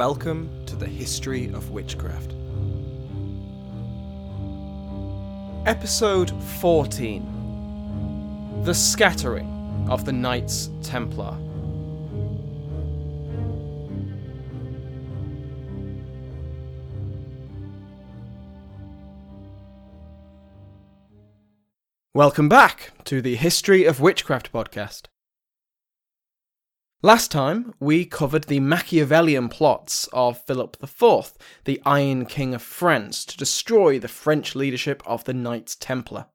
Welcome to the History of Witchcraft. Episode 14 The Scattering of the Knights Templar. Welcome back to the History of Witchcraft podcast. Last time, we covered the Machiavellian plots of Philip IV, the Iron King of France, to destroy the French leadership of the Knights Templar.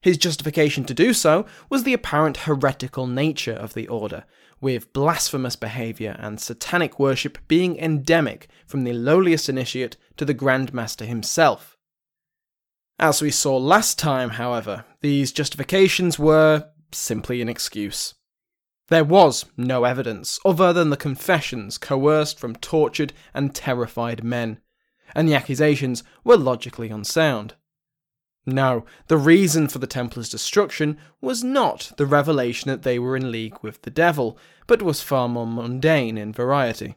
His justification to do so was the apparent heretical nature of the order, with blasphemous behaviour and satanic worship being endemic from the lowliest initiate to the Grand Master himself. As we saw last time, however, these justifications were simply an excuse. There was no evidence other than the confessions coerced from tortured and terrified men, and the accusations were logically unsound. No, the reason for the Templars' destruction was not the revelation that they were in league with the devil, but was far more mundane in variety.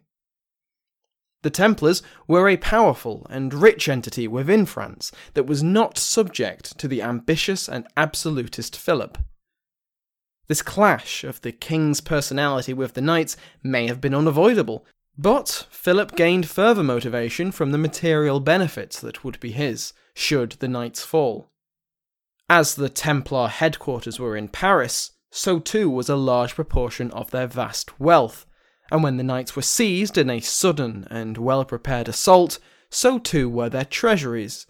The Templars were a powerful and rich entity within France that was not subject to the ambitious and absolutist Philip. This clash of the king's personality with the knights may have been unavoidable, but Philip gained further motivation from the material benefits that would be his, should the knights fall. As the Templar headquarters were in Paris, so too was a large proportion of their vast wealth, and when the knights were seized in a sudden and well prepared assault, so too were their treasuries,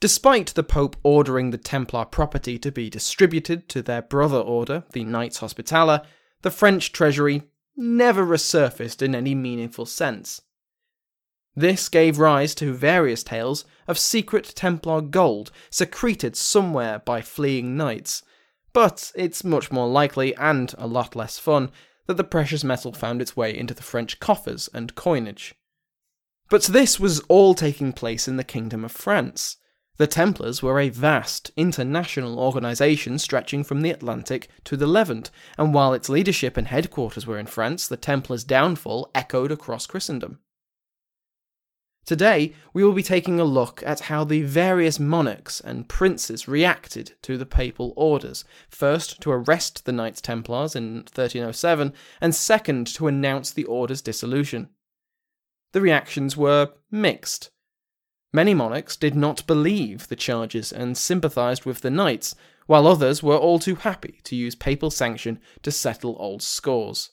Despite the Pope ordering the Templar property to be distributed to their brother order, the Knights Hospitaller, the French treasury never resurfaced in any meaningful sense. This gave rise to various tales of secret Templar gold secreted somewhere by fleeing knights, but it's much more likely, and a lot less fun, that the precious metal found its way into the French coffers and coinage. But this was all taking place in the Kingdom of France. The Templars were a vast, international organisation stretching from the Atlantic to the Levant, and while its leadership and headquarters were in France, the Templars' downfall echoed across Christendom. Today, we will be taking a look at how the various monarchs and princes reacted to the papal orders, first to arrest the Knights Templars in 1307, and second to announce the order's dissolution. The reactions were mixed. Many monarchs did not believe the charges and sympathised with the knights, while others were all too happy to use papal sanction to settle old scores.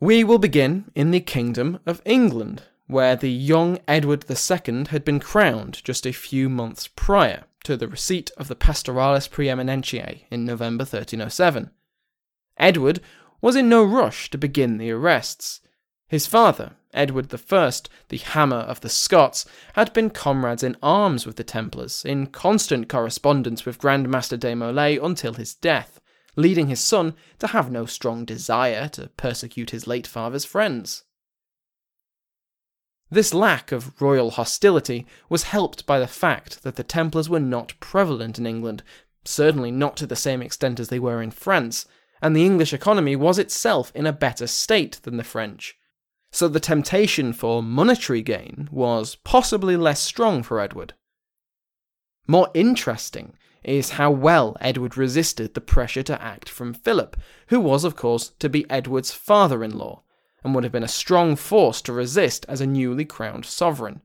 We will begin in the Kingdom of England, where the young Edward II had been crowned just a few months prior to the receipt of the Pastoralis Praeeminentiae in November 1307. Edward was in no rush to begin the arrests. His father, Edward I, the Hammer of the Scots, had been comrades in arms with the Templars, in constant correspondence with Grand Master de Molay until his death, leading his son to have no strong desire to persecute his late father's friends. This lack of royal hostility was helped by the fact that the Templars were not prevalent in England, certainly not to the same extent as they were in France, and the English economy was itself in a better state than the French so the temptation for monetary gain was possibly less strong for Edward. More interesting is how well Edward resisted the pressure to act from Philip, who was, of course, to be Edward's father in law, and would have been a strong force to resist as a newly crowned sovereign.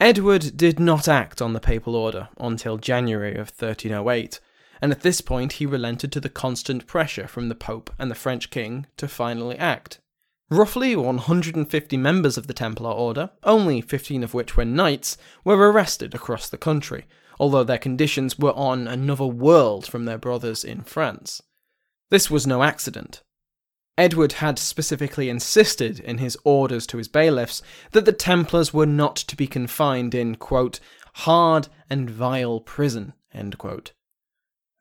Edward did not act on the papal order until January of 1308, and at this point he relented to the constant pressure from the Pope and the French king to finally act Roughly 150 members of the Templar Order, only 15 of which were knights, were arrested across the country, although their conditions were on another world from their brothers in France. This was no accident. Edward had specifically insisted in his orders to his bailiffs that the Templars were not to be confined in, quote, hard and vile prison,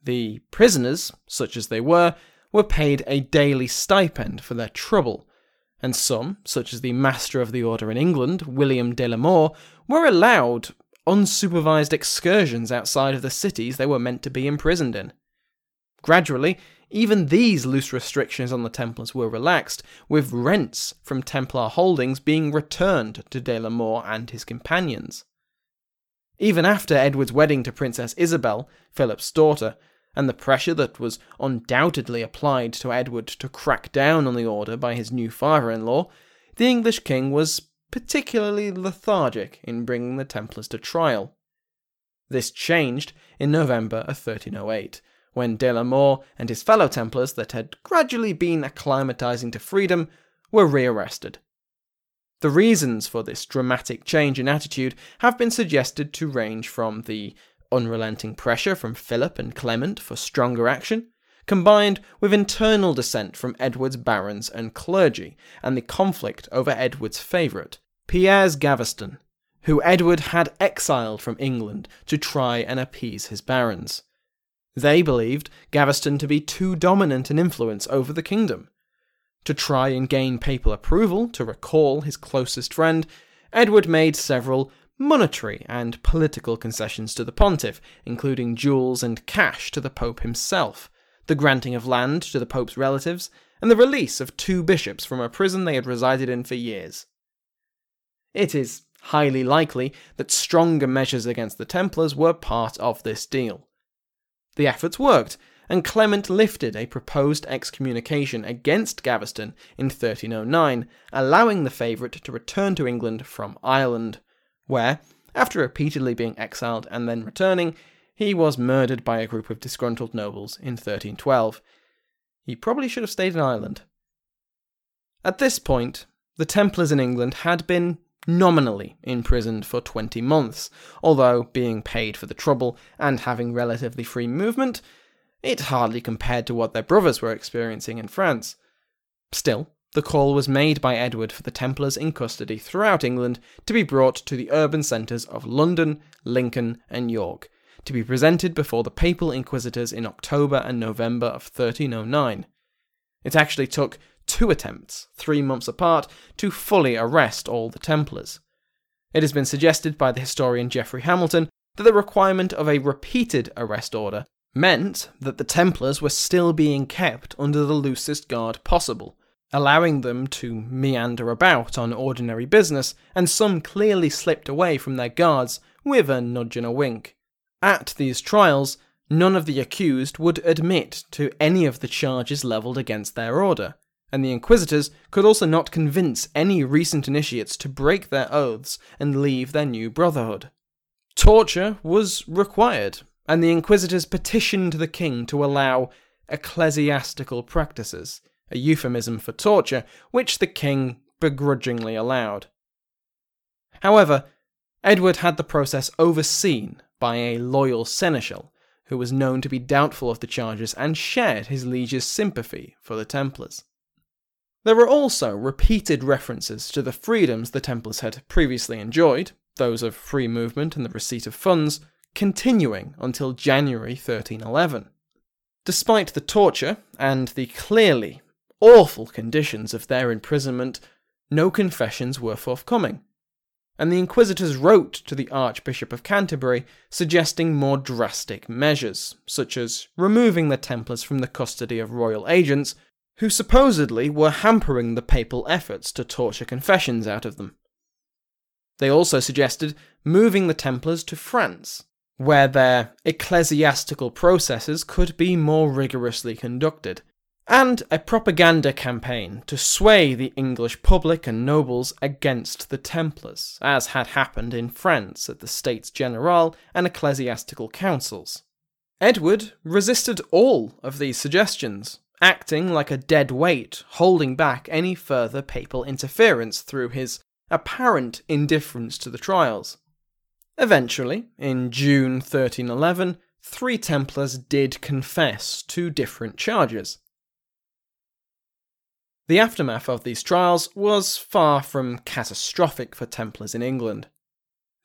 The prisoners, such as they were, were paid a daily stipend for their trouble, and some, such as the Master of the Order in England, William de la More, were allowed unsupervised excursions outside of the cities they were meant to be imprisoned in. Gradually, even these loose restrictions on the Templars were relaxed, with rents from Templar holdings being returned to de la More and his companions. Even after Edward's wedding to Princess Isabel, Philip's daughter, and the pressure that was undoubtedly applied to Edward to crack down on the order by his new father in law, the English king was particularly lethargic in bringing the Templars to trial. This changed in November of 1308, when de la More and his fellow Templars that had gradually been acclimatizing to freedom were rearrested. The reasons for this dramatic change in attitude have been suggested to range from the unrelenting pressure from Philip and Clement for stronger action, combined with internal dissent from Edward's barons and clergy, and the conflict over Edward's favourite, Piers Gaveston, who Edward had exiled from England to try and appease his barons. They believed Gaveston to be too dominant an influence over the kingdom. To try and gain papal approval to recall his closest friend, Edward made several monetary and political concessions to the pontiff, including jewels and cash to the pope himself, the granting of land to the pope's relatives, and the release of two bishops from a prison they had resided in for years. It is highly likely that stronger measures against the Templars were part of this deal. The efforts worked, and Clement lifted a proposed excommunication against Gaveston in 1309, allowing the favourite to return to England from Ireland, where, after repeatedly being exiled and then returning, he was murdered by a group of disgruntled nobles in 1312. He probably should have stayed in Ireland. At this point, the Templars in England had been nominally imprisoned for 20 months, although being paid for the trouble and having relatively free movement, it hardly compared to what their brothers were experiencing in France. Still, the call was made by Edward for the Templars in custody throughout England to be brought to the urban centres of London, Lincoln, and York, to be presented before the papal inquisitors in October and November of 1309. It actually took two attempts, three months apart, to fully arrest all the Templars. It has been suggested by the historian Geoffrey Hamilton that the requirement of a repeated arrest order meant that the Templars were still being kept under the loosest guard possible, allowing them to meander about on ordinary business, and some clearly slipped away from their guards with a nudge and a wink. At these trials, none of the accused would admit to any of the charges levelled against their order, and the Inquisitors could also not convince any recent initiates to break their oaths and leave their new brotherhood. Torture was required, and the Inquisitors petitioned the king to allow ecclesiastical practices, a euphemism for torture, which the king begrudgingly allowed. However, Edward had the process overseen by a loyal seneschal, who was known to be doubtful of the charges and shared his liege's sympathy for the Templars. There were also repeated references to the freedoms the Templars had previously enjoyed, those of free movement and the receipt of funds, continuing until January 1311. Despite the torture and the clearly awful conditions of their imprisonment, no confessions were forthcoming, and the inquisitors wrote to the Archbishop of Canterbury suggesting more drastic measures, such as removing the Templars from the custody of royal agents who supposedly were hampering the papal efforts to torture confessions out of them. They also suggested moving the Templars to France, where their ecclesiastical processes could be more rigorously conducted, and a propaganda campaign to sway the English public and nobles against the Templars, as had happened in France at the States General and ecclesiastical councils. Edward resisted all of these suggestions, acting like a dead weight, holding back any further papal interference through his apparent indifference to the trials. Eventually, in June 1311, three Templars did confess to different charges. The aftermath of these trials was far from catastrophic for Templars in England.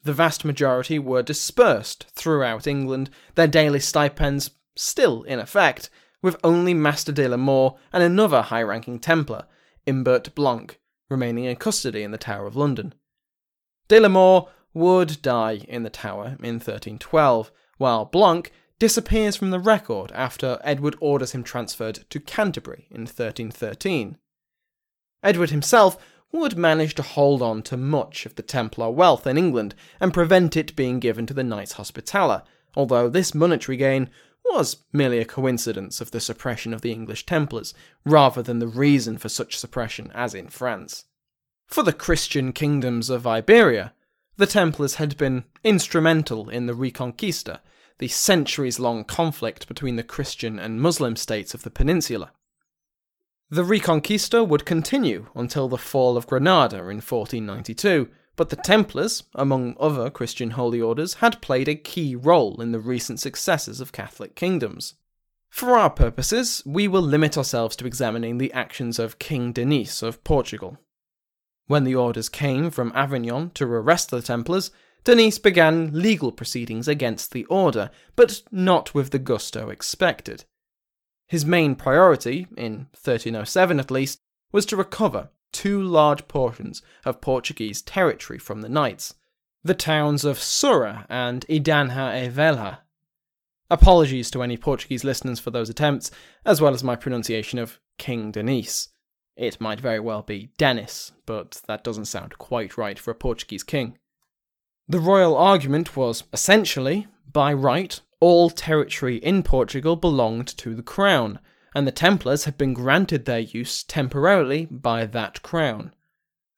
The vast majority were dispersed throughout England, their daily stipends still in effect, with only Master de la More and another high ranking Templar, Imbert Blanc, remaining in custody in the Tower of London. De la More would die in the Tower in 1312, while Blanc disappears from the record after Edward orders him transferred to Canterbury in 1313. Edward himself would manage to hold on to much of the Templar wealth in England and prevent it being given to the Knights Hospitaller, although this monetary gain was merely a coincidence of the suppression of the English Templars, rather than the reason for such suppression as in France. For the Christian kingdoms of Iberia, the Templars had been instrumental in the Reconquista, the centuries long conflict between the Christian and Muslim states of the peninsula. The Reconquista would continue until the fall of Granada in 1492, but the Templars, among other Christian holy orders, had played a key role in the recent successes of Catholic kingdoms. For our purposes, we will limit ourselves to examining the actions of King Denis of Portugal, when the orders came from Avignon to arrest the Templars, Denis began legal proceedings against the order, but not with the gusto expected. His main priority, in 1307 at least, was to recover two large portions of Portuguese territory from the Knights the towns of Sura and Idanha e Velha. Apologies to any Portuguese listeners for those attempts, as well as my pronunciation of King Denis. It might very well be Denis, but that doesn't sound quite right for a Portuguese king. The royal argument was essentially, by right, all territory in Portugal belonged to the crown, and the Templars had been granted their use temporarily by that crown.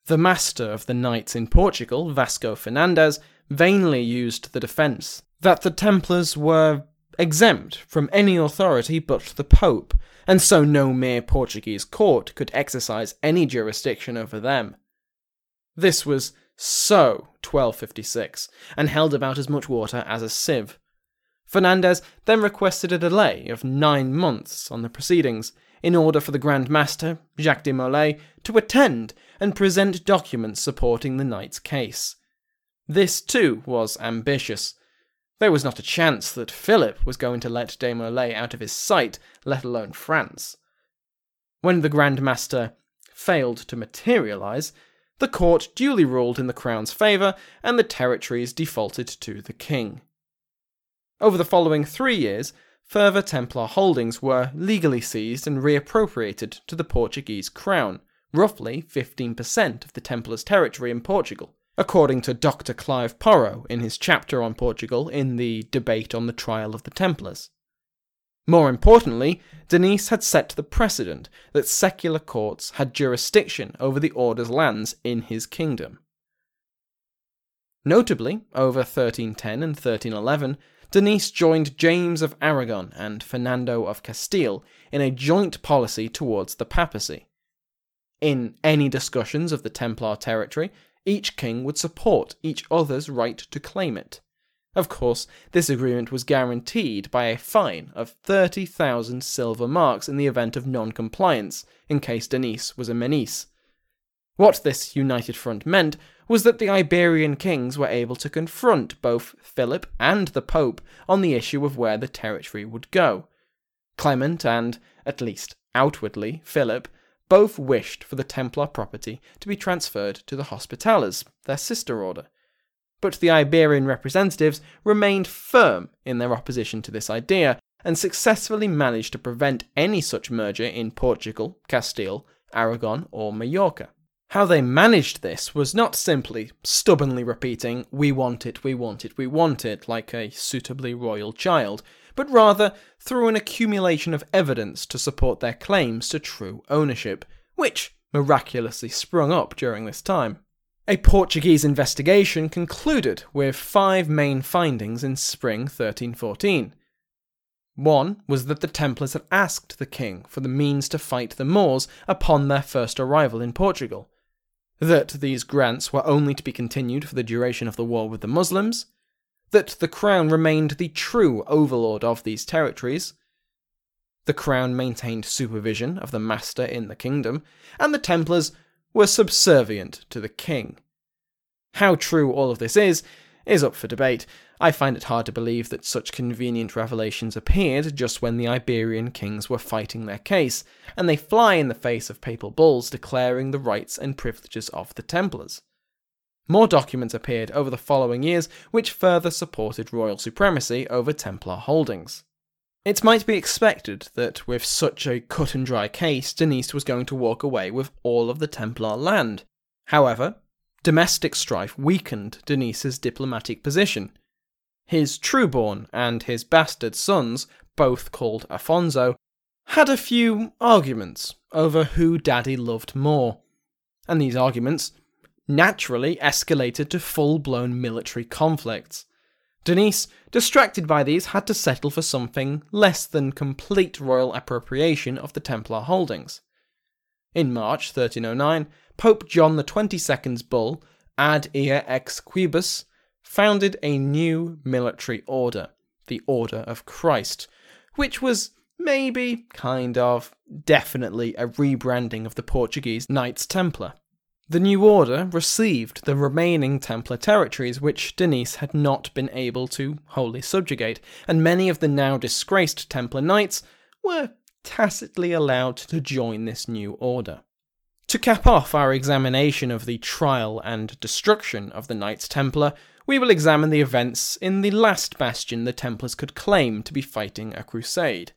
The master of the knights in Portugal, Vasco Fernandes, vainly used the defence that the Templars were exempt from any authority but the Pope, and so no mere Portuguese court could exercise any jurisdiction over them. This was so 1256, and held about as much water as a sieve. Fernandes then requested a delay of nine months on the proceedings in order for the Grand Master, Jacques de Molay, to attend and present documents supporting the knight's case. This, too, was ambitious, there was not a chance that Philip was going to let de Molay out of his sight, let alone France. When the Grand Master failed to materialise, the court duly ruled in the crown's favour and the territories defaulted to the king. Over the following three years, further Templar holdings were legally seized and reappropriated to the Portuguese crown, roughly 15% of the Templars' territory in Portugal according to Dr. Clive Porrow in his chapter on Portugal in the Debate on the Trial of the Templars. More importantly, Denis had set the precedent that secular courts had jurisdiction over the order's lands in his kingdom. Notably, over 1310 and 1311, Denis joined James of Aragon and Fernando of Castile in a joint policy towards the papacy. In any discussions of the Templar territory, each king would support each other's right to claim it. Of course, this agreement was guaranteed by a fine of 30,000 silver marks in the event of non compliance, in case Denis was a menis. What this united front meant was that the Iberian kings were able to confront both Philip and the Pope on the issue of where the territory would go. Clement and, at least outwardly, Philip both wished for the Templar property to be transferred to the Hospitallers, their sister order. But the Iberian representatives remained firm in their opposition to this idea and successfully managed to prevent any such merger in Portugal, Castile, Aragon, or Majorca. How they managed this was not simply stubbornly repeating, we want it, we want it, we want it, like a suitably royal child, but rather through an accumulation of evidence to support their claims to true ownership, which miraculously sprung up during this time. A Portuguese investigation concluded with five main findings in spring 1314. One was that the Templars had asked the king for the means to fight the Moors upon their first arrival in Portugal, that these grants were only to be continued for the duration of the war with the Muslims, that the crown remained the true overlord of these territories, the crown maintained supervision of the master in the kingdom, and the Templars were subservient to the king. How true all of this is, is up for debate. I find it hard to believe that such convenient revelations appeared just when the Iberian kings were fighting their case, and they fly in the face of papal bulls declaring the rights and privileges of the Templars. More documents appeared over the following years which further supported royal supremacy over Templar holdings. It might be expected that with such a cut and dry case, Denise was going to walk away with all of the Templar land. However, domestic strife weakened Denise's diplomatic position. His trueborn and his bastard sons, both called Afonso, had a few arguments over who Daddy loved more, and these arguments naturally escalated to full blown military conflicts. Denise, distracted by these, had to settle for something less than complete royal appropriation of the Templar holdings. In March 1309, Pope John XXII's bull, Ad Ea ex Quibus, founded a new military order, the Order of Christ, which was maybe, kind of, definitely a rebranding of the Portuguese Knights Templar. The new order received the remaining Templar territories which Denis had not been able to wholly subjugate, and many of the now disgraced Templar knights were tacitly allowed to join this new order. To cap off our examination of the trial and destruction of the Knights Templar, we will examine the events in the last bastion the Templars could claim to be fighting a crusade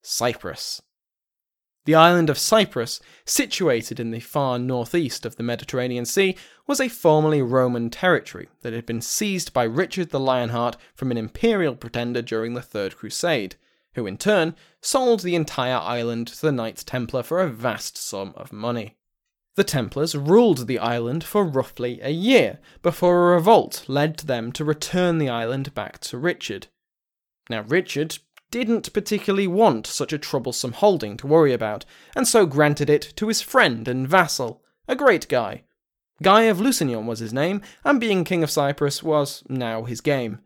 Cyprus. The island of Cyprus, situated in the far northeast of the Mediterranean Sea, was a formerly Roman territory that had been seized by Richard the Lionheart from an imperial pretender during the Third Crusade, who in turn sold the entire island to the Knights Templar for a vast sum of money. The Templars ruled the island for roughly a year before a revolt led them to return the island back to Richard. Now, Richard didn't particularly want such a troublesome holding to worry about, and so granted it to his friend and vassal, a great guy. Guy of Lusignan was his name, and being king of Cyprus was now his game.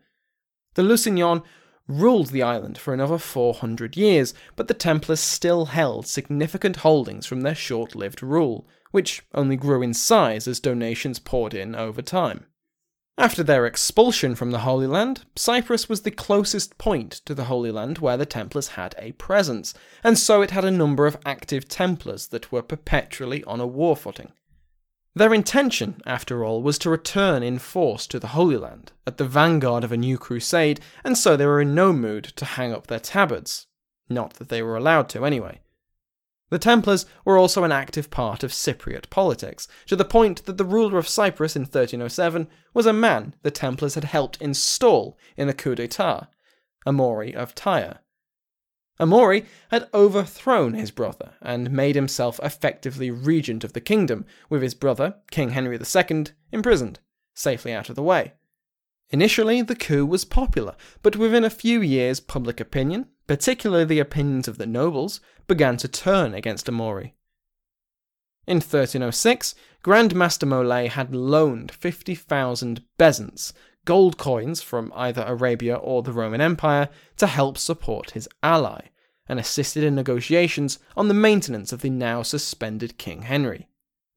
The Lusignan ruled the island for another 400 years, but the Templars still held significant holdings from their short lived rule, which only grew in size as donations poured in over time. After their expulsion from the Holy Land, Cyprus was the closest point to the Holy Land where the Templars had a presence, and so it had a number of active Templars that were perpetually on a war footing. Their intention, after all, was to return in force to the Holy Land, at the vanguard of a new crusade, and so they were in no mood to hang up their tabards. Not that they were allowed to, anyway. The Templars were also an active part of Cypriot politics, to the point that the ruler of Cyprus in 1307 was a man the Templars had helped install in a coup d'etat, Amaury of Tyre. Amaury had overthrown his brother and made himself effectively regent of the kingdom, with his brother, King Henry II, imprisoned, safely out of the way. Initially, the coup was popular, but within a few years, public opinion, particularly the opinions of the nobles, began to turn against Amaury. In 1306, Grand Master Molay had loaned 50,000 bezants, gold coins from either Arabia or the Roman Empire, to help support his ally, and assisted in negotiations on the maintenance of the now suspended King Henry.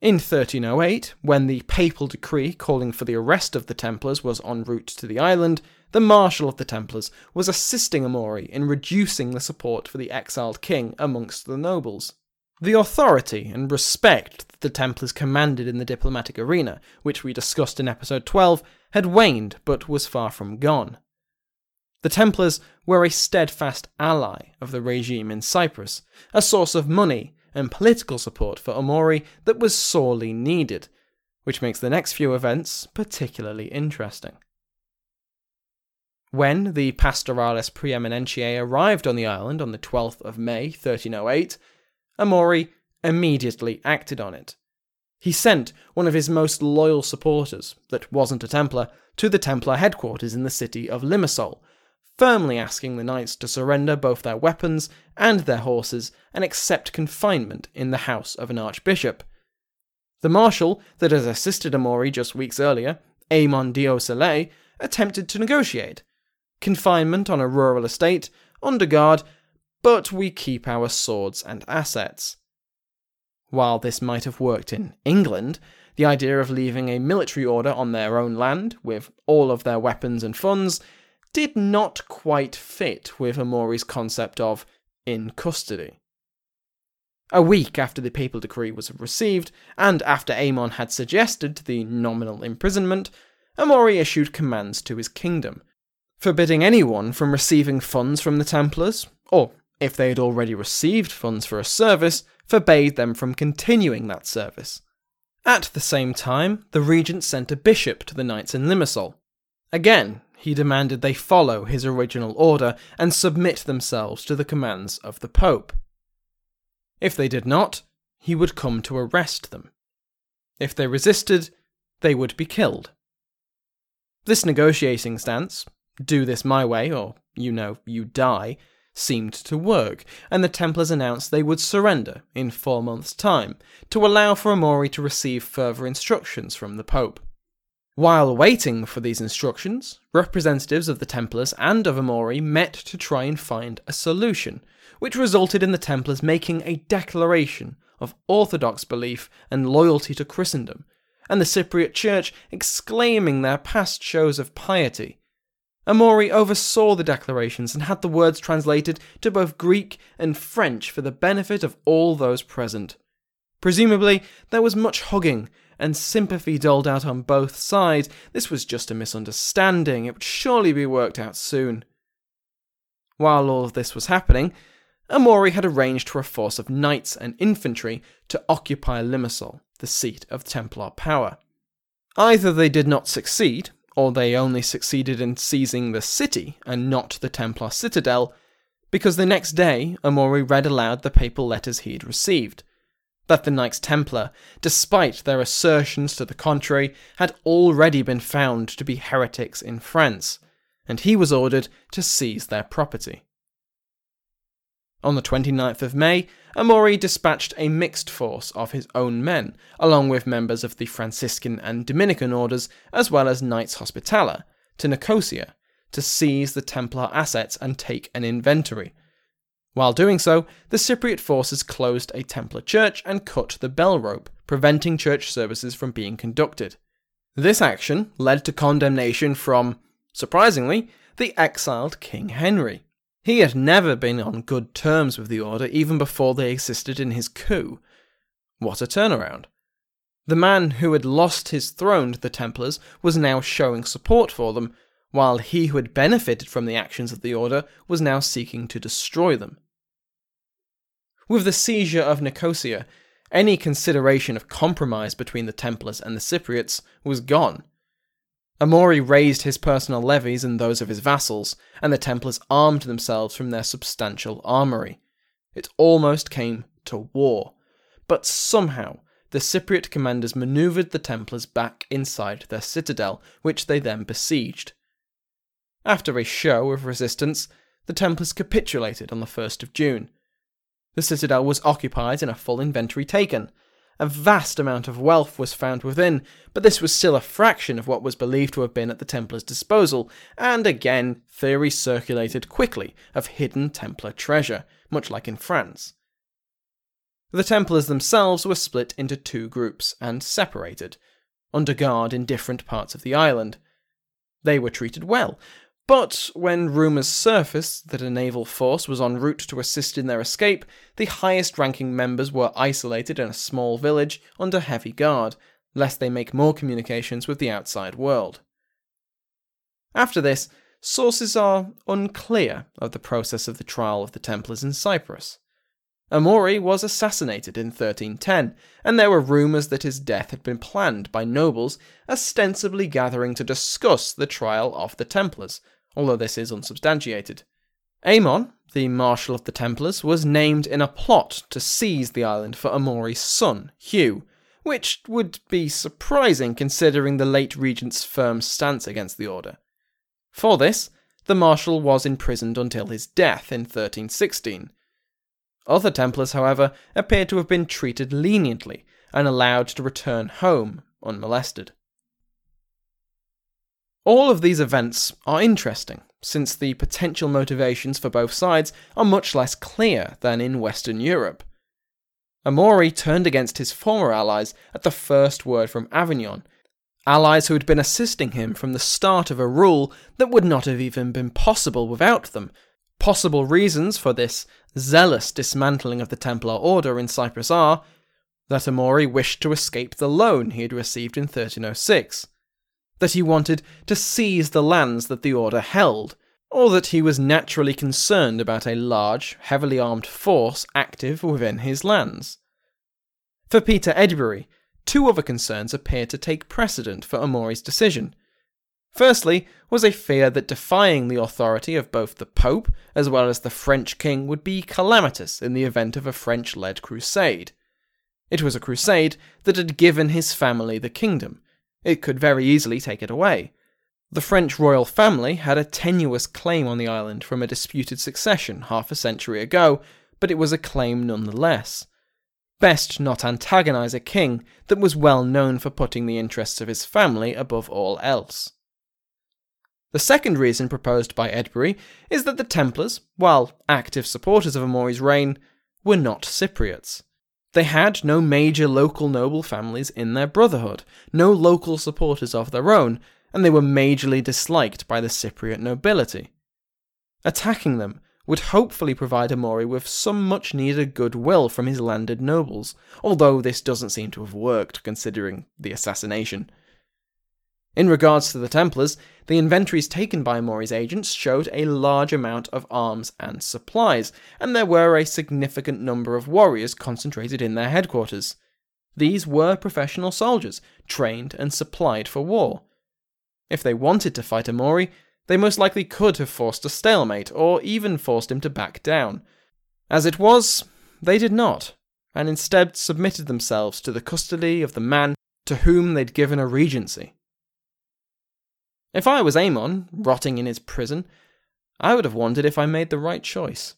In 1308, when the papal decree calling for the arrest of the Templars was en route to the island, the Marshal of the Templars was assisting Amaury in reducing the support for the exiled king amongst the nobles. The authority and respect that the Templars commanded in the diplomatic arena, which we discussed in episode 12, had waned but was far from gone. The Templars were a steadfast ally of the regime in Cyprus, a source of money and political support for Amaury that was sorely needed, which makes the next few events particularly interesting. When the Pastoralis Praeeminentiae arrived on the island on the 12th of May 1308, Amaury immediately acted on it. He sent one of his most loyal supporters, that wasn't a Templar, to the Templar headquarters in the city of Limassol, firmly asking the knights to surrender both their weapons and their horses and accept confinement in the house of an archbishop. The marshal that had assisted Amaury just weeks earlier, Aymon d'Ossele, attempted to negotiate. Confinement on a rural estate, under guard, but we keep our swords and assets. While this might have worked in England, the idea of leaving a military order on their own land, with all of their weapons and funds, did not quite fit with Amaury's concept of in custody. A week after the papal decree was received, and after Aymon had suggested the nominal imprisonment, Amaury issued commands to his kingdom, forbidding anyone from receiving funds from the Templars, or if they had already received funds for a service, forbade them from continuing that service. At the same time, the regent sent a bishop to the knights in Limassol. Again, he demanded they follow his original order and submit themselves to the commands of the Pope. If they did not, he would come to arrest them. If they resisted, they would be killed. This negotiating stance, do this my way, or you know, you die, seemed to work, and the Templars announced they would surrender in four months' time, to allow for Amaury to receive further instructions from the Pope. While waiting for these instructions, representatives of the Templars and of Amaury met to try and find a solution, which resulted in the Templars making a declaration of orthodox belief and loyalty to Christendom, and the Cypriot Church exclaiming their past shows of piety Amaury oversaw the declarations and had the words translated to both Greek and French for the benefit of all those present. Presumably, there was much hugging and sympathy doled out on both sides. This was just a misunderstanding. It would surely be worked out soon. While all of this was happening, Amaury had arranged for a force of knights and infantry to occupy Limassol, the seat of Templar power. Either they did not succeed, or they only succeeded in seizing the city and not the Templar citadel, because the next day Amaury read aloud the papal letters he had received. That the Knights Templar, despite their assertions to the contrary, had already been found to be heretics in France, and he was ordered to seize their property. On the 29th of May, Amaury dispatched a mixed force of his own men, along with members of the Franciscan and Dominican orders, as well as Knights Hospitaller, to Nicosia to seize the Templar assets and take an inventory. While doing so, the Cypriot forces closed a Templar church and cut the bell rope, preventing church services from being conducted. This action led to condemnation from, surprisingly, the exiled King Henry. He had never been on good terms with the Order even before they assisted in his coup. What a turnaround. The man who had lost his throne to the Templars was now showing support for them, while he who had benefited from the actions of the Order was now seeking to destroy them. With the seizure of Nicosia, any consideration of compromise between the Templars and the Cypriots was gone. Amaury raised his personal levies and those of his vassals, and the Templars armed themselves from their substantial armoury. It almost came to war, but somehow the Cypriot commanders manoeuvred the Templars back inside their citadel, which they then besieged. After a show of resistance, the Templars capitulated on the 1st of June. The citadel was occupied and a full inventory taken, a vast amount of wealth was found within, but this was still a fraction of what was believed to have been at the Templars' disposal, and again, theories circulated quickly of hidden Templar treasure, much like in France. The Templars themselves were split into two groups and separated, under guard in different parts of the island. They were treated well, but when rumours surfaced that a naval force was en route to assist in their escape, the highest ranking members were isolated in a small village under heavy guard, lest they make more communications with the outside world. After this, sources are unclear of the process of the trial of the Templars in Cyprus. Amaury was assassinated in 1310, and there were rumours that his death had been planned by nobles ostensibly gathering to discuss the trial of the Templars, although this is unsubstantiated. Amon, the Marshal of the Templars, was named in a plot to seize the island for Amaury's son, Hugh, which would be surprising considering the late regent's firm stance against the order. For this, the Marshal was imprisoned until his death in 1316. Other Templars, however, appear to have been treated leniently and allowed to return home unmolested. All of these events are interesting, since the potential motivations for both sides are much less clear than in Western Europe. Amaury turned against his former allies at the first word from Avignon, allies who had been assisting him from the start of a rule that would not have even been possible without them. Possible reasons for this zealous dismantling of the Templar Order in Cyprus are that Amaury wished to escape the loan he had received in 1306, that he wanted to seize the lands that the Order held, or that he was naturally concerned about a large, heavily armed force active within his lands. For Peter Edbury, two other concerns appeared to take precedent for Amaury's decision. Firstly, was a fear that defying the authority of both the Pope as well as the French king would be calamitous in the event of a French led crusade. It was a crusade that had given his family the kingdom. It could very easily take it away. The French royal family had a tenuous claim on the island from a disputed succession half a century ago, but it was a claim nonetheless. Best not antagonize a king that was well known for putting the interests of his family above all else. The second reason proposed by Edbury is that the Templars, while active supporters of Amaury's reign, were not Cypriots. They had no major local noble families in their brotherhood, no local supporters of their own, and they were majorly disliked by the Cypriot nobility. Attacking them would hopefully provide Amaury with some much needed goodwill from his landed nobles, although this doesn't seem to have worked considering the assassination. In regards to the Templars, the inventories taken by Amaury's agents showed a large amount of arms and supplies, and there were a significant number of warriors concentrated in their headquarters. These were professional soldiers, trained and supplied for war. If they wanted to fight Amaury, they most likely could have forced a stalemate, or even forced him to back down. As it was, they did not, and instead submitted themselves to the custody of the man to whom they'd given a regency. If I was Amon, rotting in his prison, I would have wondered if I made the right choice.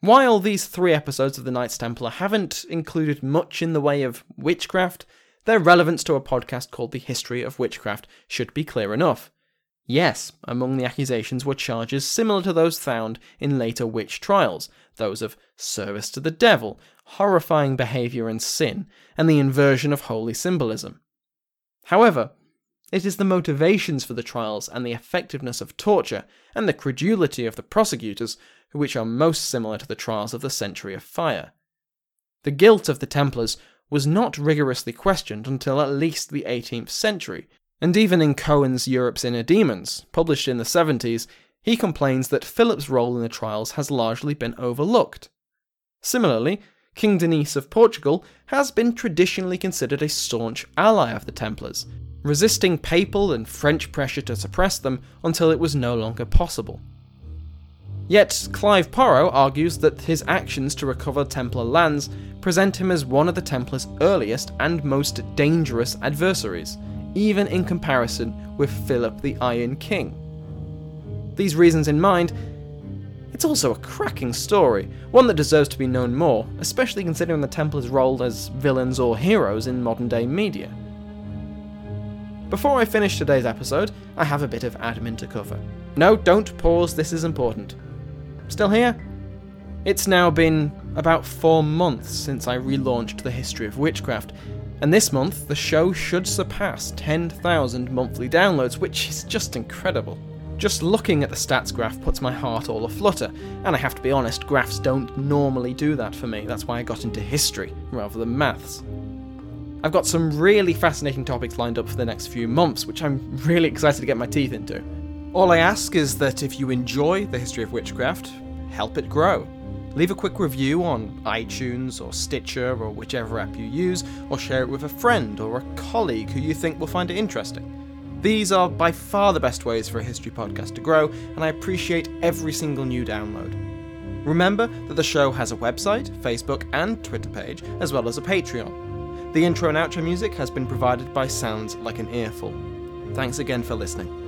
While these three episodes of The Knights Templar haven't included much in the way of witchcraft, their relevance to a podcast called The History of Witchcraft should be clear enough. Yes, among the accusations were charges similar to those found in later witch trials, those of service to the devil, horrifying behaviour and sin, and the inversion of holy symbolism. However, it is the motivations for the trials and the effectiveness of torture and the credulity of the prosecutors which are most similar to the trials of the Century of Fire. The guilt of the Templars was not rigorously questioned until at least the 18th century, and even in Cohn's Europe's Inner Demons, published in the 70s, he complains that Philip's role in the trials has largely been overlooked. Similarly, King Denis of Portugal has been traditionally considered a staunch ally of the Templars, resisting papal and French pressure to suppress them until it was no longer possible. Yet, Clive Porrow argues that his actions to recover Templar lands present him as one of the Templars' earliest and most dangerous adversaries, even in comparison with Philip the Iron King. These reasons in mind, it's also a cracking story, one that deserves to be known more, especially considering the Templars' role as villains or heroes in modern day media. Before I finish today's episode, I have a bit of admin to cover. No, don't pause, this is important. Still here? It's now been about four months since I relaunched the history of witchcraft, and this month the show should surpass 10,000 monthly downloads, which is just incredible. Just looking at the stats graph puts my heart all aflutter, and I have to be honest, graphs don't normally do that for me. That's why I got into history rather than maths. I've got some really fascinating topics lined up for the next few months, which I'm really excited to get my teeth into. All I ask is that if you enjoy the history of witchcraft, help it grow. Leave a quick review on iTunes or Stitcher or whichever app you use, or share it with a friend or a colleague who you think will find it interesting. These are by far the best ways for a history podcast to grow, and I appreciate every single new download. Remember that the show has a website, Facebook, and Twitter page, as well as a Patreon. The intro and outro music has been provided by Sounds Like an Earful. Thanks again for listening.